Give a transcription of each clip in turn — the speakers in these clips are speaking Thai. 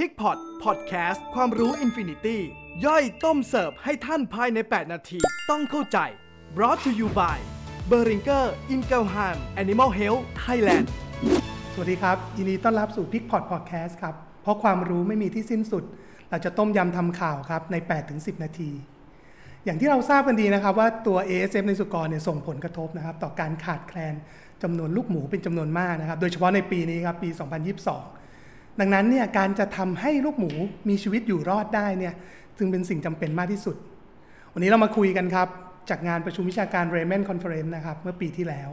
PIGPOT Podcast ความรู้ infinity ย่อยต้มเสิร์ฟให้ท่านภายใน 8 นาที ต้องเข้าใจ brought to you by b e r i n g e r i n g e l h a m Animal Health Thailand สวัสดีครับ ยินดีต้อนรับสู่ PIGPOT Podcast ครับ เพราะความรู้ไม่มีที่สิ้นสุด เราจะต้มยำทำข่าวครับ ใน 8-10 นาที อย่างที่เราทราบกันดีนะครับว่าตัว ASF ในสุกรเนี่ยส่งผลกระทบนะครับต่อการขาดแคลนจำนวนลูกหมูเป็นจำนวนมากนะครับ โดยเฉพาะในปีนี้ครับปี 2022 ดังนั้นเนี่ยการจะทำให้ลูกหมูมีชีวิตอยู่รอดได้เนี่ยจึงเป็นสิ่งจำเป็นมากที่สุด วันนี้เรามาคุยกันครับ จากงานประชุมวิชาการ Raymond Conference นะครับเมื่อปีที่แล้ว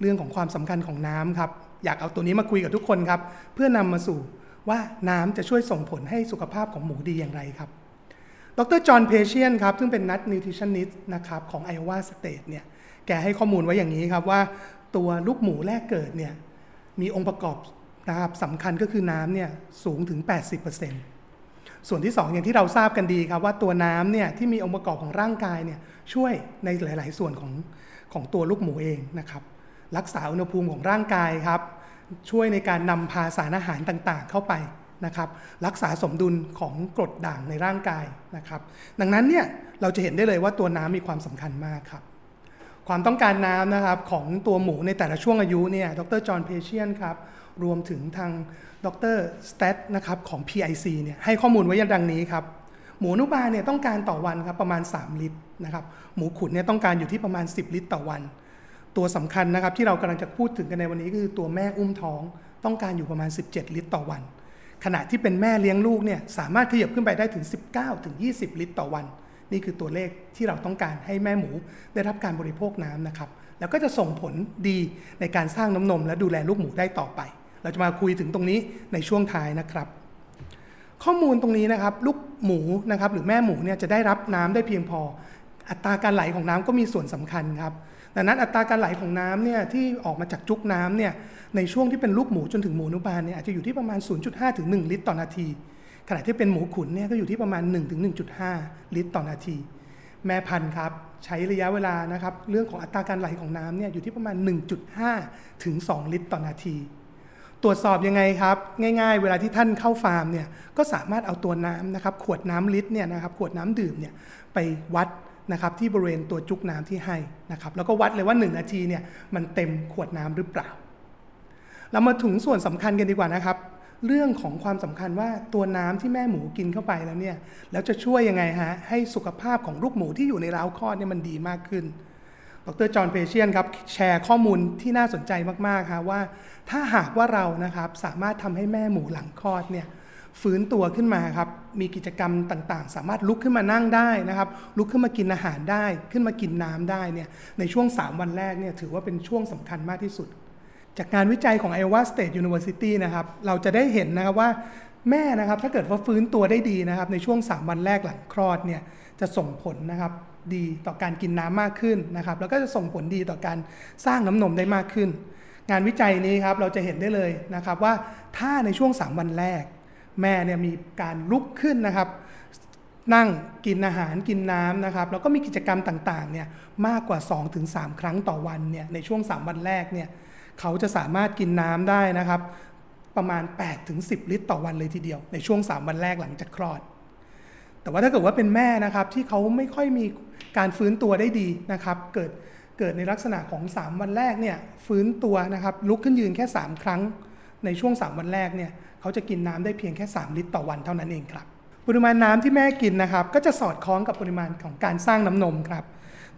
เรื่องของความสำคัญของน้ำครับ อยากเอาตัวนี้มาคุยกับทุกคนครับ เพื่อนำมาสู่ว่าน้ำจะช่วยส่งผลให้สุขภาพของหมูดีอย่างไรครับดรจอห์นเพเชียนครับซึ่งเป็นนักนิวทริชันนิสต์นะครับของ Iowa State เนี่ยแกให้ข้อมูลไว้อย่างนี้ครับว่าตัวลูกหมูแรกเกิดเนี่ยมีองค์ประกอบ นะครับสำคัญก็คือน้ำเนี่ยสูงถึง 80%ส่วนที่ 2 อย่างที่เราทราบกันดีครับว่าตัวน้ำเนี่ยที่มีองค์ประกอบของร่างกายเนี่ยช่วยในหลาย ๆ ส่วนของของตัวลูกหมูเองนะครับรักษาอุณหภูมิของร่างกายครับ ช่วยในการนำพาสารอาหารต่างๆ เข้าไปนะครับรักษาสมดุลของกรดด่างในร่างกายนะครับ ดังนั้นเนี่ยเราจะเห็นได้เลยว่าตัวน้ำมีความสำคัญมากครับ ความต้องการน้ำนะครับของตัวหมูในแต่ละช่วงอายุเนี่ยดร. John Patience ครับ รวมถึงทางดรสเตตนะครับของ PIC เนี่ยให้ข้อมูลไว้อย่างดังนี้ครับ หมูนุบาลเนี่ยต้องการต่อวันครับประมาณ 3 ลิตรนะครับหมูขุนเนี่ยต้องการอยู่ที่ประมาณ 10 ลิตรต่อวัน ตัวสำคัญนะครับที่เรากำลังจะพูดถึงกันในวันนี้คือตัวแม่อุ้มท้องต้องการอยู่ประมาณ 17 ลิตรต่อวัน ขณะที่เป็นแม่เลี้ยงลูกเนี่ยสามารถขยับขึ้นไปได้ถึง 19ถึง20 ลิตรต่อวัน นี่คือตัวเลขที่เราต้องการให้แม่หมูได้รับการบริโภคน้ำนะครับแล้วก็จะส่งผลดีในการสร้างน้ำนมและดูแลลูกหมูได้ต่อไป เราจะมาคุยถึงตรงนี้ในช่วงท้ายนะครับ ข้อมูลตรงนี้นะครับ ลูกหมูนะครับหรือแม่หมูเนี่ยจะได้รับน้ำได้เพียงพอ อัตราการไหลของน้ำก็มีส่วนสำคัญครับดังนั้นอัตราการไหลของน้ำเนี่ยที่ออกมาจากจุกน้ำเนี่ยในช่วงที่เป็นลูกหมูจนถึงหมูนุบาลเนี่ยอาจจะอยู่ที่ประมาณ 0.5 ถึง 1 ลิตรต่อนาที ขณะที่เป็นหมูขุนเนี่ยก็อยู่ที่ประมาณ 1 ถึง 1.5 ลิตรต่อนาที แม่พันธุ์ครับใช้ระยะเวลานะครับเรื่องของอัตราการไหลของน้ำเนี่ยอยู่ที่ประมาณ 1.5 ถึง 2 ลิตรต่อนาที ตรวจสอบยังไงครับ ง่ายๆ เวลาที่ท่านเข้าฟาร์มเนี่ยก็สามารถเอาตัวน้ำนะครับขวดน้ำลิตรเนี่ยนะครับขวดน้ำดื่มเนี่ยไปวัดนะครับที่บริเวณตัวจุกน้ำที่ให้นะครับแล้วก็วัดเลยว่า 1 นาทีเนี่ยมันเต็มขวดน้ำหรือเปล่า เรามาถึงส่วนสำคัญกันดีกว่านะครับ เรื่องของความสำคัญว่าตัวน้ำที่แม่หมูกินเข้าไปแล้วเนี่ยแล้วจะช่วยยังไงฮะให้สุขภาพของลูกหมูที่อยู่ในร้าวคลอดเนี่ยมันดีมากขึ้น ดรจอห์นเพเชียนครับแชร์ข้อมูลที่น่าสนใจมากๆครับว่า ถ้าหากว่าเรานะครับสามารถทำให้แม่หมูหลังคลอดเนี่ยฟื้นตัวขึ้นมาครับ มีกิจกรรมต่างๆ สามารถลุกขึ้นมานั่งได้นะครับ ลุกขึ้นมากินอาหารได้ ขึ้นมากินน้ำได้เนี่ย ในช่วง 3 วันแรกเนี่ยถือว่าเป็นช่วงสำคัญมากที่สุด จากงานวิจัยของ Iowa State University นะครับ เราจะได้เห็นนะครับว่า แม่นะครับถ้าเกิดว่าฟื้นตัวได้ดีนะครับในช่วง 3 วันแรกหลังคลอดเนี่ยจะส่งผลนะครับดีต่อการกินน้ำมากขึ้นนะครับแล้วก็จะส่งผลดีต่อการสร้างน้ำนมได้มากขึ้น งานวิจัยนี้ครับเราจะเห็นได้เลยนะครับว่าถ้าในช่วง 3 วันแรก แม่เนี่ยมีการลุกขึ้นนะครับ นั่งกินอาหารกินน้ำนะครับแล้วก็มีกิจกรรมต่างๆเนี่ยมากกว่า 2-3 ครั้งต่อวันเนี่ยในช่วง 3 วันแรกเนี่ยเขาจะสามารถกินน้ำได้นะครับ ประมาณ 8-10 ลิตรต่อวันเลยทีเดียวในช่วง 3 วันแรกหลังจากคลอด แต่ว่าถ้าเกิดว่าเป็นแม่นะครับที่เขาไม่ค่อยมีการฟื้นตัวได้ดีนะครับ เกิดเกิดในลักษณะของ 3 วันแรกเนี่ยฟื้นตัวนะครับลุกขึ้นยืนแค่ 3 ครั้ง ในช่วง 3 วันแรกเนี่ยเขาจะกินน้ำได้เพียงแค่ 3 ลิตรต่อวันเท่านั้นเองครับ ปริมาณน้ำที่แม่กินนะครับ ก็จะสอดคล้องกับปริมาณของการสร้างน้ำนมครับ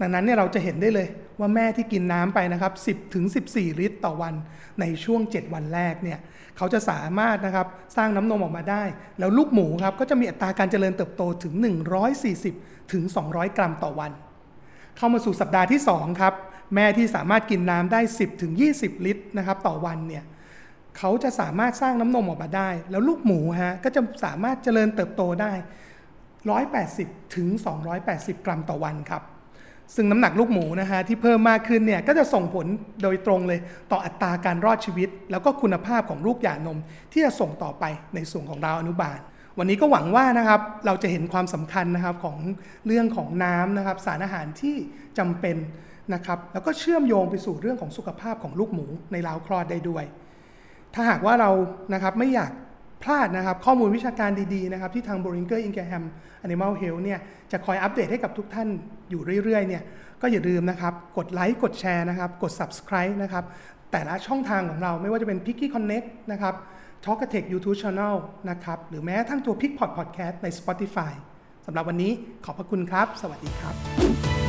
ดังนั้นเนี่ยเราจะเห็นได้เลยว่าแม่ที่กินน้ำไปนะครับ 10ถึง14 ลิตรต่อวันในช่วง 7 วันแรกเนี่ยเขาจะสามารถนะครับสร้างน้ำนมออกมาได้ แล้วลูกหมูครับก็จะมีอัตราการเจริญเติบโตถึง 140ถึง200 กรัมต่อวัน เข้ามาสู่สัปดาห์ที่2ครับแม่ที่สามารถกินน้ำได้ 10ถึง20 ลิตรนะครับต่อวันเนี่ยเขาจะสามารถสร้างน้ำนมออกมาได้ แล้วลูกหมูฮะก็จะสามารถเจริญเติบโตได้ 180ถึง280 กรัมต่อวันครับ ซึ่งน้ำหนักลูกหมูนะฮะที่เพิ่มมากขึ้นเนี่ยก็จะส่งผลโดยตรงเลยต่ออัตราการรอดชีวิต แล้วก็คุณภาพของลูกหย่านม ที่จะส่งต่อไปในส่วนของเราอนุบาล วันนี้ก็หวังว่านะครับเราจะเห็นความสำคัญนะครับของเรื่องของน้ำนะครับสารอาหารที่จำเป็นนะครับแล้วก็เชื่อมโยงไปสู่เรื่องของสุขภาพของลูกหมูในราวคลอดได้ด้วย ถ้าหากว่าเรานะครับไม่อยาก พลาดนะครับ ข้อมูลวิชาการดีๆนะครับที่ทาง b o r i n g e r Ingelheim Animal Health เนี่ยจะคอยอัปเดตให้กับทุกท่านอยู่เรื่อยๆเนี่ยก็อย่าลืมนะครับ กดไลค์กดแชร์นะครับ กด subscribe นะครับ แต่ละช่องทางของเราไม่ว่าจะเป็น Picky Connect นะครับ Talk a Tech YouTube Channel นะครับ หรือแม้ทั้งตัว Pickpot Podcast ใน Spotify สำหรับวันนี้ขอบพระคุณครับ สวัสดีครับ